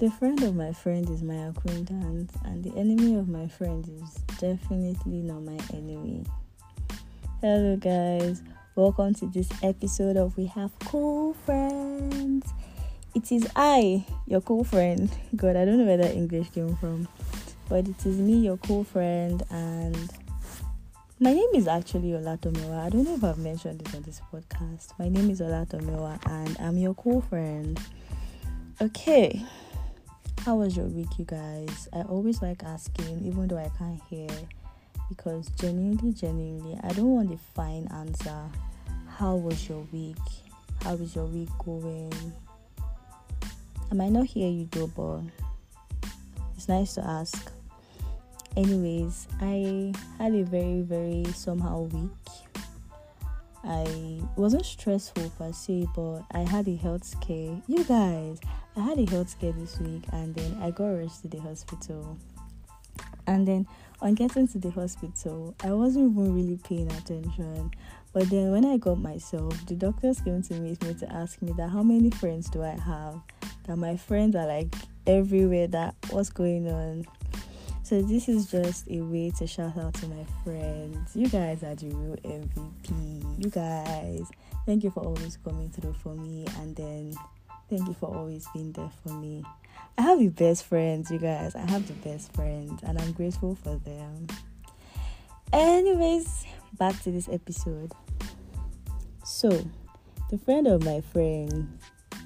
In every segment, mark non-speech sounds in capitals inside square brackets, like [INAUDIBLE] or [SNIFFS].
The friend of my friend is my acquaintance, and the enemy of my friend is definitely not my enemy. Hello, guys. Welcome to this episode of We Have Cool Friends. It is I, your cool friend. God, I don't know where that English came from, but it is me, your cool friend, and my name is actually Olatomewa. I don't know if I've mentioned this on this podcast. My name is Olatomewa, and I'm your cool friend. Okay, how was your week, you guys? I always like asking, even though I can't hear, because genuinely, genuinely, I don't want the fine answer. How was your week? How is your week going? I might not hear you though, but it's nice to ask. Anyways, I had a very, very somehow week. I wasn't stressful per se, but I had a health scare. You guys, I had a health scare this week, and then I got rushed to the hospital. And then on getting to the hospital, I wasn't even really paying attention. But then when I got myself, the doctors came to meet me to ask me that how many friends do I have? That my friends are like everywhere. That what's going on? So this is just a way to shout out to my friends. You guys are the real MVP. You guys, thank you for always coming through for me, and then thank you for always being there for me. I have the best friends, you guys. I have the best friends, and I'm grateful for them. Anyways, back to this episode. So, the friend of my friend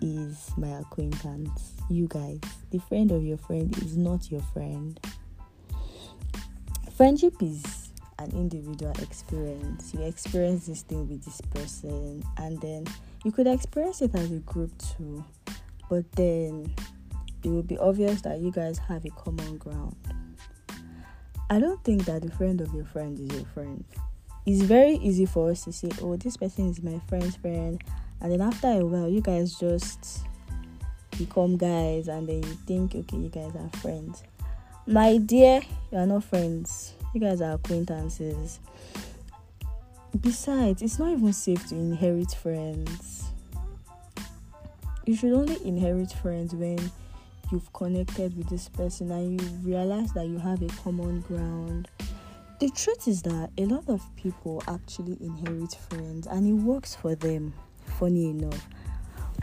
is my acquaintance. You guys, the friend of your friend is not your friend. Friendship is an individual experience. You experience this thing with this person, and then you could experience it as a group too, but then it will be obvious that you guys have a common ground. I don't think that the friend of your friend is your friend. It's very easy for us to say, oh, this person is my friend's friend, and then after a while, you guys just become guys, and then you think, okay, you guys are friends. My dear, you are not friends, you guys are acquaintances. Besides, it's not even safe to inherit friends. You should only inherit friends when you've connected with this person and you realize that you have a common ground. The truth is that a lot of people actually inherit friends and it works for them, funny enough.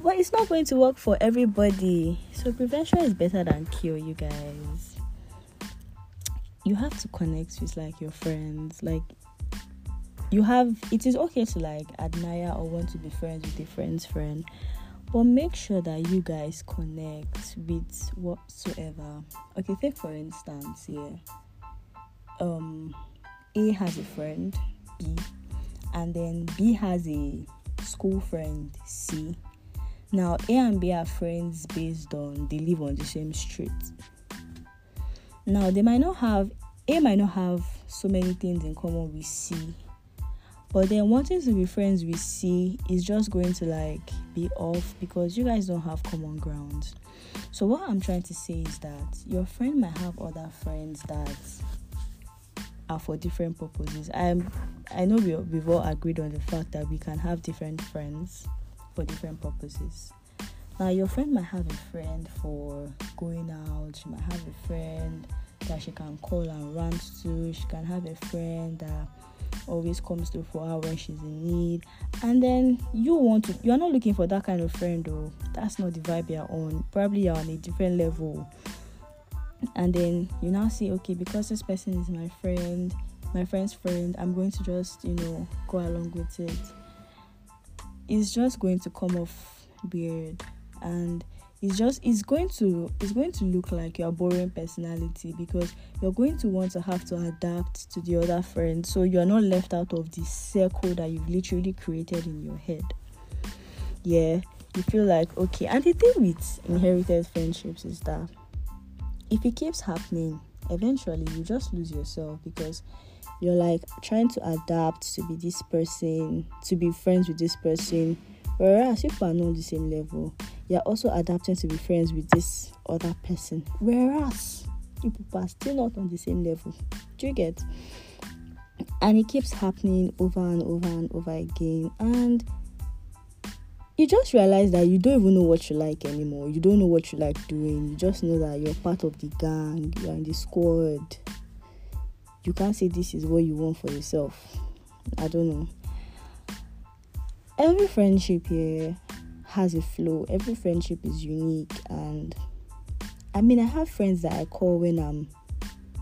But it's not going to work for everybody. So prevention is better than cure, you guys. You have to connect with like your friends. Like you have it is okay to like admire or want to be friends with a friend's friend but make sure that you guys connect with whatsoever. Okay take for instance here. Um a has a friend b and then b has a school friend c. Now a and b are friends based on they live on the same street now they might not have a might not have so many things in common with c but then wanting to be friends with C is just going to like be off because you guys don't have common ground. So what I'm trying to say is that your friend might have other friends that are for different purposes. I'm I know we, we've all agreed on the fact that we can have different friends for different purposes. Now your friend might have a friend for going out, she might have a friend that she can call and rant to, she can have a friend that always comes through for her when she's in need. And then you want to you're not looking for that kind of friend though. That's not the vibe you're on. Probably you're on a different level. And then you now say okay because this person is my friend my friend's friend i'm going to just you know go along with it. It's just going to come off weird and it's just it's going to it's going to look like you're boring personality because you're going to want to have to adapt to the other friend. So you're not left out of the circle that you've literally created in your head. Yeah you feel like okay. And the thing with inherited friendships is that if it keeps happening eventually you just lose yourself because you're like trying to adapt to be this person to be friends with this person. Whereas if we're not on the same level you're also adapting to be friends with this other person. Whereas you people are still not on the same level. Do you get? And it keeps happening over and over and over again. And you just realize that you don't even know what you like anymore. You don't know what you like doing. You just know that you're part of the gang, you're in the squad. You can't say this is what you want for yourself. I don't know. Every friendship here has a flow, every friendship is unique. And I mean, I have friends that I call when I'm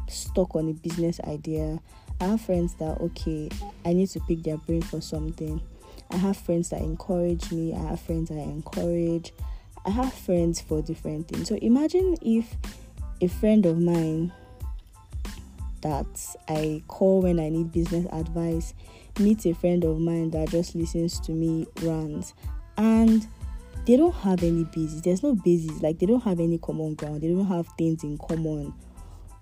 stuck on a business idea. I have friends that, okay, I need to pick their brain for something I have friends that encourage me, I have friends I encourage. I have friends for different things. So imagine if a friend of mine that I call when I need business advice meets a friend of mine that just listens to me rant and they don't have any basis. There's no basis, like they don't have any common ground, they don't have things in common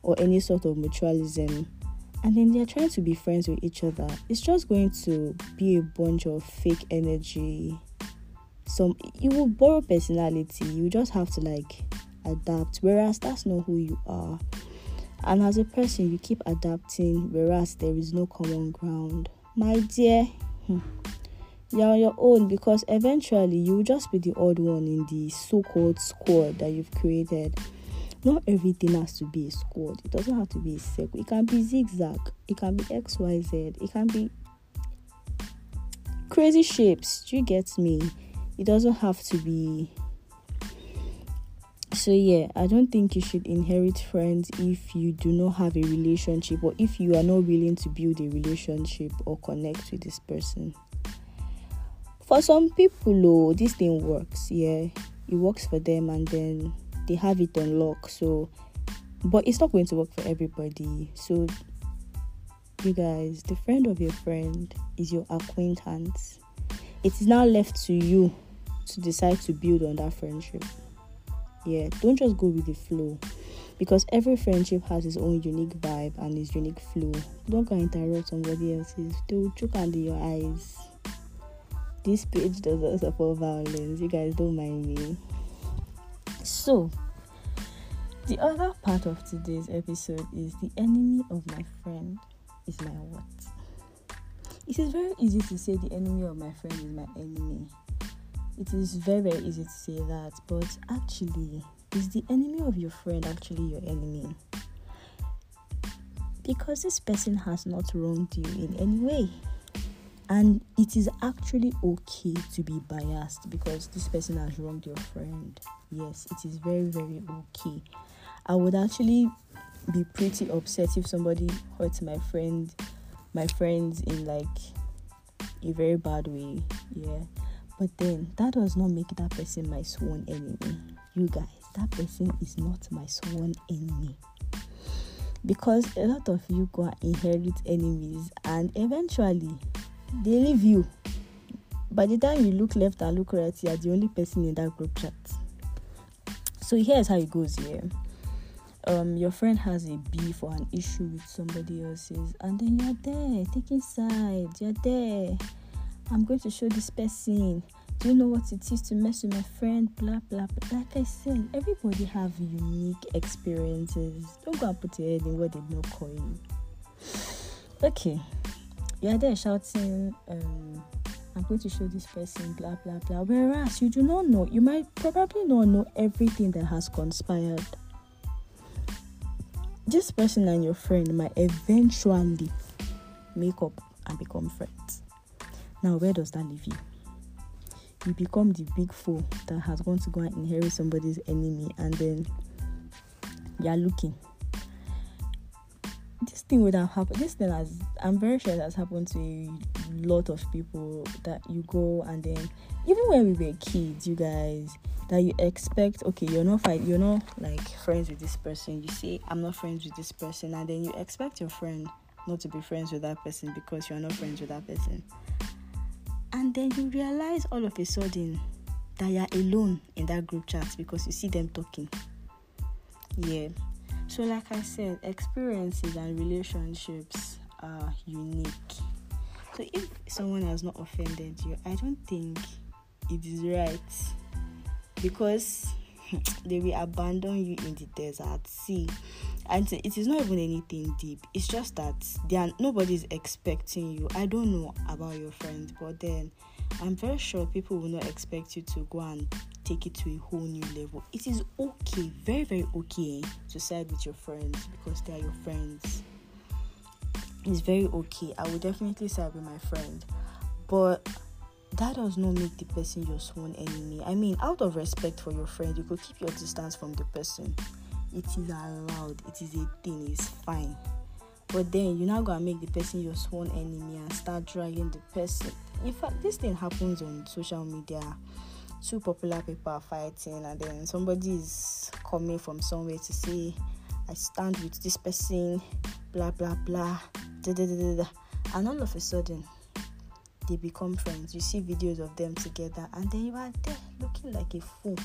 or any sort of mutualism and then they're trying to be friends with each other, it's just going to be a bunch of fake energy. Some you will borrow personality, you just have to like adapt, whereas that's not who you are. And as a person, you keep adapting, whereas there is no common ground. My dear, hmm, you're on your own because eventually you will just be the odd one in the so called squad that you've created not everything has to be a squad. It doesn't have to be a circle. It can be zigzag. It can be X, Y, Z. It can be crazy shapes. Do you get me? It doesn't have to be. So yeah, I don't think you should inherit friends if you do not have a relationship or if you are not willing to build a relationship or connect with this person. For some people, oh, this thing works. Yeah, it works for them, and then they have it on lock. So, but it's not going to work for everybody. So, you guys, the friend of your friend is your acquaintance. It is now left to you to decide to build on that friendship. Yeah, don't just go with the flow because every friendship has its own unique vibe and its unique flow. Don't go interrupt somebody else's. They will choke under your eyes. This page does not support violence. You guys don't mind me. So, the other part of today's episode is the enemy of my friend is my what? It is very easy to say the enemy of my friend is my enemy. It is very, very easy to say that, but actually, is the enemy of your friend actually your enemy? Because this person has not wronged you in any way. And it is actually okay to be biased because this person has wronged your friend. Yes, it is very, very okay. I would actually be pretty upset if somebody hurts my friend, my friends in like a very bad way. Yeah. But then that does not make that person my sworn enemy. You guys, that person is not my sworn enemy because a lot of you go inherit enemies and eventually they leave you. By the time you look left and look right, you are the only person in that group chat. So here's how it goes here. Um, your friend has a beef or an issue with somebody else's, and then you're there taking sides. You're there. I'm going to show this person. Do you know what it is to mess with my friend? Blah blah. blah. Like I said, everybody have unique experiences. Don't go and put your head in what they not call you. Okay, you're there shouting, um, I'm going to show this person, blah blah blah. Whereas you do not know, you might probably not know everything that has conspired. This person and your friend might eventually make up and become friends. Now, where does that leave you? You become the big fool that has gone to go and inherit somebody's enemy, and then you're looking this thing would have happened. This thing has, I'm very sure that's happened to a lot of people that you go and then, even when we were kids, you guys, that you expect, okay, you're not you're not like friends with this person. You say, I'm not friends with this person, and then you expect your friend not to be friends with that person because you're not friends with that person. And then you realize all of a sudden that you're alone in that group chat because you see them talking. Yeah, so, like I said, experiences and relationships are unique. So, if someone has not offended you, I don't think it is right because [SNIFFS] they will abandon you in the desert. See, and it is not even anything deep. It's just that they are, nobody is expecting you. I don't know about your friends, but then I'm very sure people will not expect you to go and take it to a whole new level. It is okay, very, very okay eh, to side with your friends because they are your friends. It's very okay. I will definitely side with my friend. But that does not make the person your sworn enemy. I mean, out of respect for your friend, you could keep your distance from the person. It is allowed, it is a thing, it's fine. But then you're not gonna make the person your sworn enemy and start dragging the person. In fact, this thing happens on social media. Two popular people are fighting, and then somebody is coming from somewhere to say, I stand with this person, blah blah blah, da da da and all of a sudden they become friends. You see videos of them together, and then you are there looking like a fool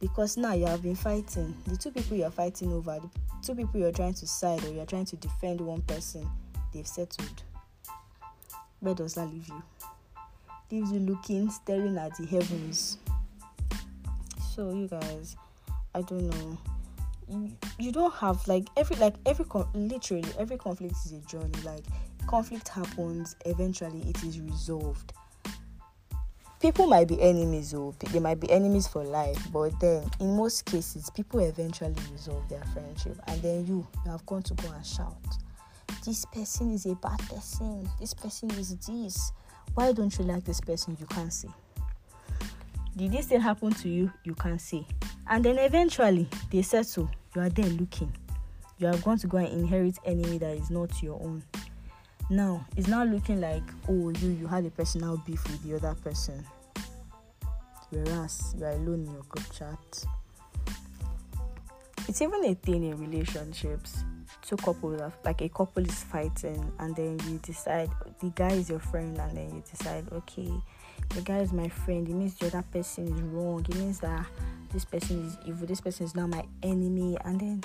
because now you have been fighting. The two people you are fighting over, the two people you're trying to side or you're trying to defend one person, they've settled. Where does that leave you? Leaves you looking, staring at the heavens. So you guys, I don't know. You, you don't have like every like every con- literally every conflict is a journey. Like conflict happens, eventually it is resolved. People might be enemies, or they might be enemies for life, but then in most cases, people eventually resolve their friendship, and then you, you have gone to go and shout, "This person is a bad person. This person is this. Why don't you like this person?" You can't say. Did this thing happen to you? You can't say. And then eventually they settle. You are there looking. You are going to go and inherit enemy that is not your own now it's now looking like oh you you had a personal beef with the other person whereas you are alone in your group chat it's even a thing in relationships two couples are, like a couple is fighting and then you decide the guy is your friend and then you decide okay the guy is my friend it means the other person is wrong it means that this person is evil this person is now my enemy and then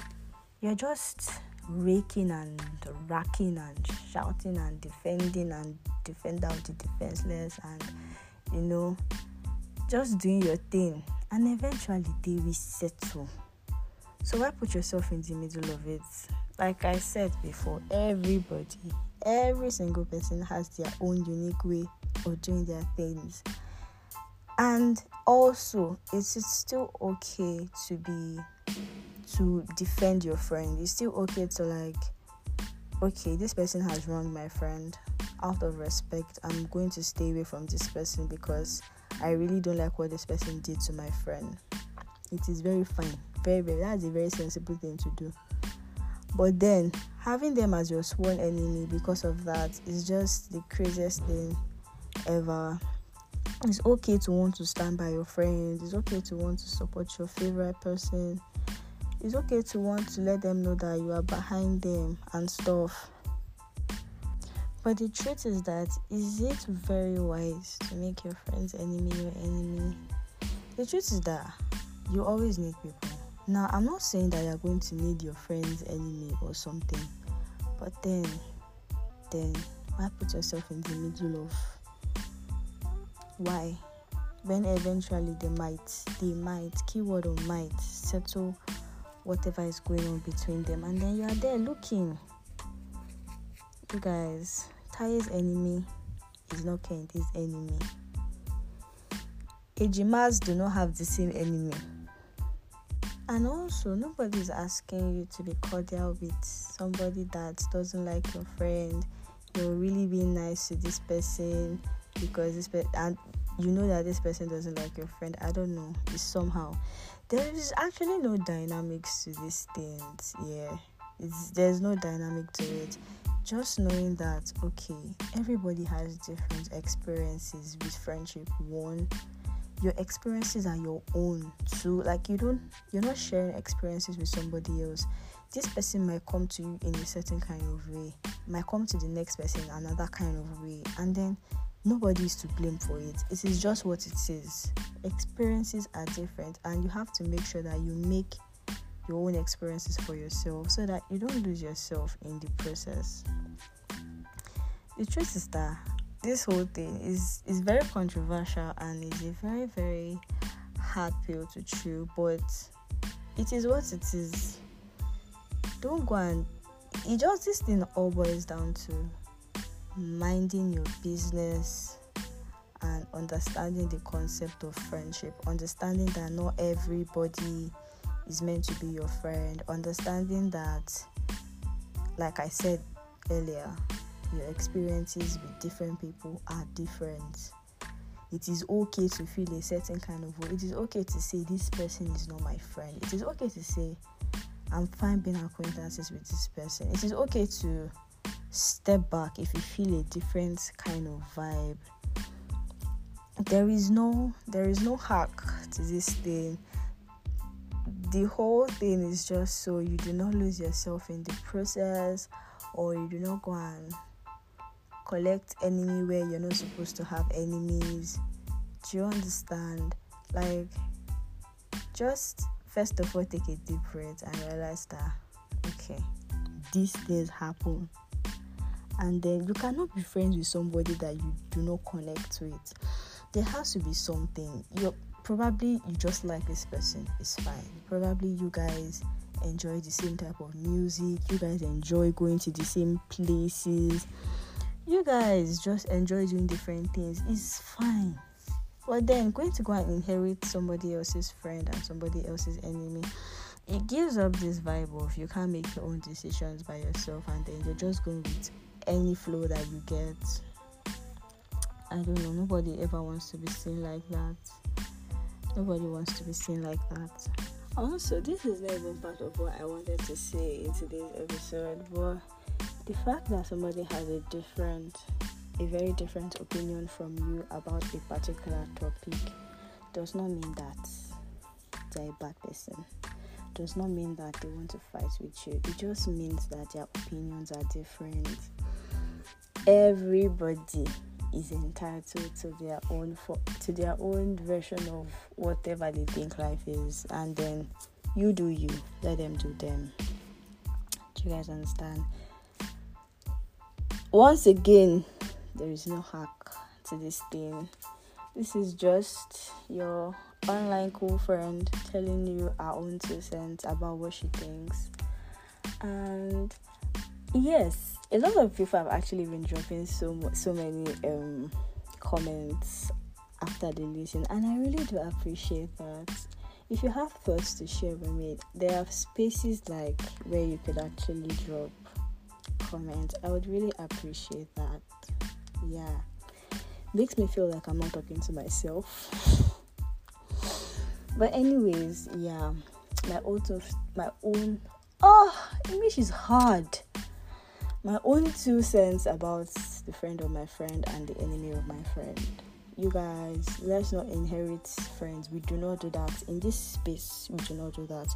you're just raking and racking and shouting and defending and defend out the defenseless and you know just doing your thing. And eventually they will settle. So why put yourself in the middle of it like i said before everybody every single person has their own unique way of doing their things and also it is still okay to be to defend your friend. It's still okay to like, okay, this person has wronged my friend. Out of respect, I'm going to stay away from this person because I really don't like what this person did to my friend. It is very fine. Very, very that's a very sensible thing to do. But then having them as your sworn enemy because of that is just the craziest thing ever. It's okay to want to stand by your friends, It's okay to want to support your favorite person it's okay to want to let them know that you are behind them and stuff. But the truth is that is it very wise to make your friends enemy your enemy? The truth is that you always need people. Now I'm not saying that you're going to need your friend's enemy or something, but then then why put yourself in the middle of why? When eventually they might, they might, keyword or might settle whatever is going on between them, and then you are there looking. You guys, Taye's enemy is not Kehinde's enemy. Ejimas do not have the same enemy. And also, nobody is asking you to be cordial with somebody that doesn't like your friend. You're really being nice to this person because this person, and you know that this person doesn't like your friend. I don't know. It's somehow there is actually no dynamics to these things yeah it's, there's no dynamic to it just knowing that okay everybody has different experiences with friendship one your experiences are your own too like you don't you're not sharing experiences with somebody else this person might come to you in a certain kind of way might come to the next person another kind of way and then nobody is to blame for it. It is just what it is. Experiences are different, and you have to make sure that you make your own experiences for yourself so that you don't lose yourself in the process. The truth is that this whole thing is is very controversial and is a very very hard pill to chew, but it is what it is. Don't go and it just this thing all boils down to minding your business and understanding the concept of friendship, understanding that not everybody is meant to be your friend, understanding that, like I said earlier, your experiences with different people are different. It is okay to feel a certain kind of way. It is okay to say this person is not my friend. It is okay to say I'm fine being acquaintances with this person. It is okay to step back if you feel a different kind of vibe. There is no there is no hack to this thing. The whole thing is just so you do not lose yourself in the process or you do not go and collect enemy where you're not supposed to have enemies. Do you understand? Like just first of all take a deep breath and realize that okay, these things happen. And then you cannot be friends with somebody that you do not connect with. There has to be something. You probably you just like this person, it's fine. Probably you guys enjoy the same type of music, you guys enjoy going to the same places, you guys just enjoy doing different things, it's fine but then going to go and inherit somebody else's friend and somebody else's enemy, it gives up this vibe of you can't make your own decisions by yourself and then you're just going with any flow that you get. I don't know, nobody ever wants to be seen like that. Nobody wants to be seen like that. Also, this is not even part of what I wanted to say in today's episode, but the fact that somebody has a different a very different opinion from you about a particular topic does not mean that they're a bad person. Does not mean that they want to fight with you. It just means that their opinions are different. Everybody is entitled to their own to their own version of whatever they think life is, and then you do you. Let them do them. Do you guys understand? Once again, there is no hack to this thing. This is just your online cool friend telling you her own two cents about what she thinks. And yes, a lot of people have actually been dropping so so many um, comments after the listen, and I really do appreciate that. If you have thoughts to share with me, there are spaces like where you could actually drop comments. I would really appreciate that. Yeah. Makes me feel like i'm not talking to myself. But anyways yeah. My own my own oh english is hard. My own two cents about the friend of my friend and the enemy of my friend. You guys let's not inherit friends. We do not do that. In this space we do not do that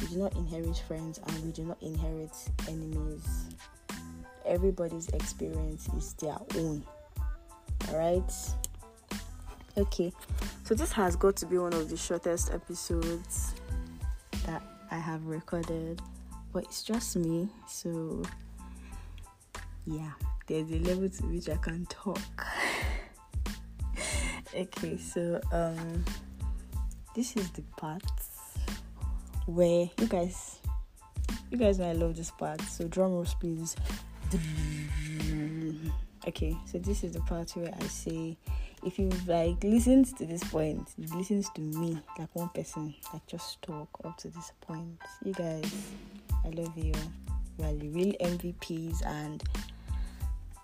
we do not inherit friends and we do not inherit enemies everybody's experience is their own. All right. Okay, so this has got to be one of the shortest episodes that I have recorded, but it's just me, so yeah, there's a level to which I can talk. [LAUGHS] okay, so um, this is the part where you guys, you guys know I love this part. So drum rolls, please. Okay, so this is the part where I say if you've like listened to this point, listened to me like one person, like just talk up to this point. You guys, I love you. You are the real MVPs and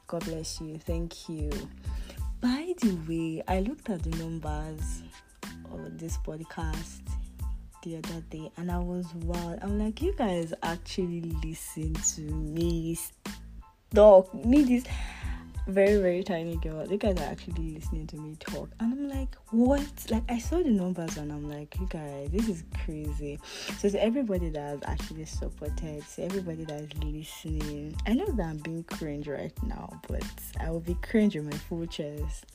God bless you. Thank you. By the way, I looked at the numbers of this podcast the other day and I was wow. I'm like, you guys actually listen to me talk. Me this very very tiny girl. You guys are actually listening to me talk, and I'm like, what? Like I saw the numbers, and I'm like, you guys, this is crazy. So to everybody that has actually supported, to everybody that is listening, I know that I'm being cringe right now, but I will be cringe with my full chest.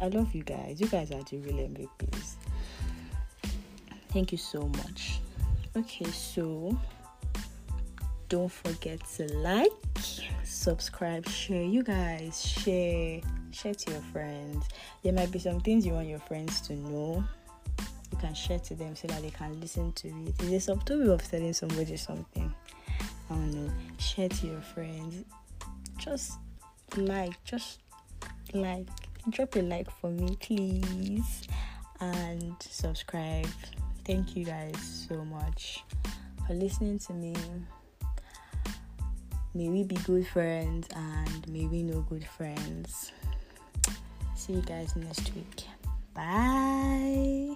I love you guys. You guys are the real MVPs. Thank you so much. Okay, so don't forget to like subscribe share you guys share share to your friends there might be some things you want your friends to know you can share to them so that they can listen to it. it is there some way of telling somebody something i don't know share to your friends just like just like drop a like for me, please, and subscribe. Thank you guys so much for listening to me. May we be good friends and may we know good friends. See you guys next week. Bye.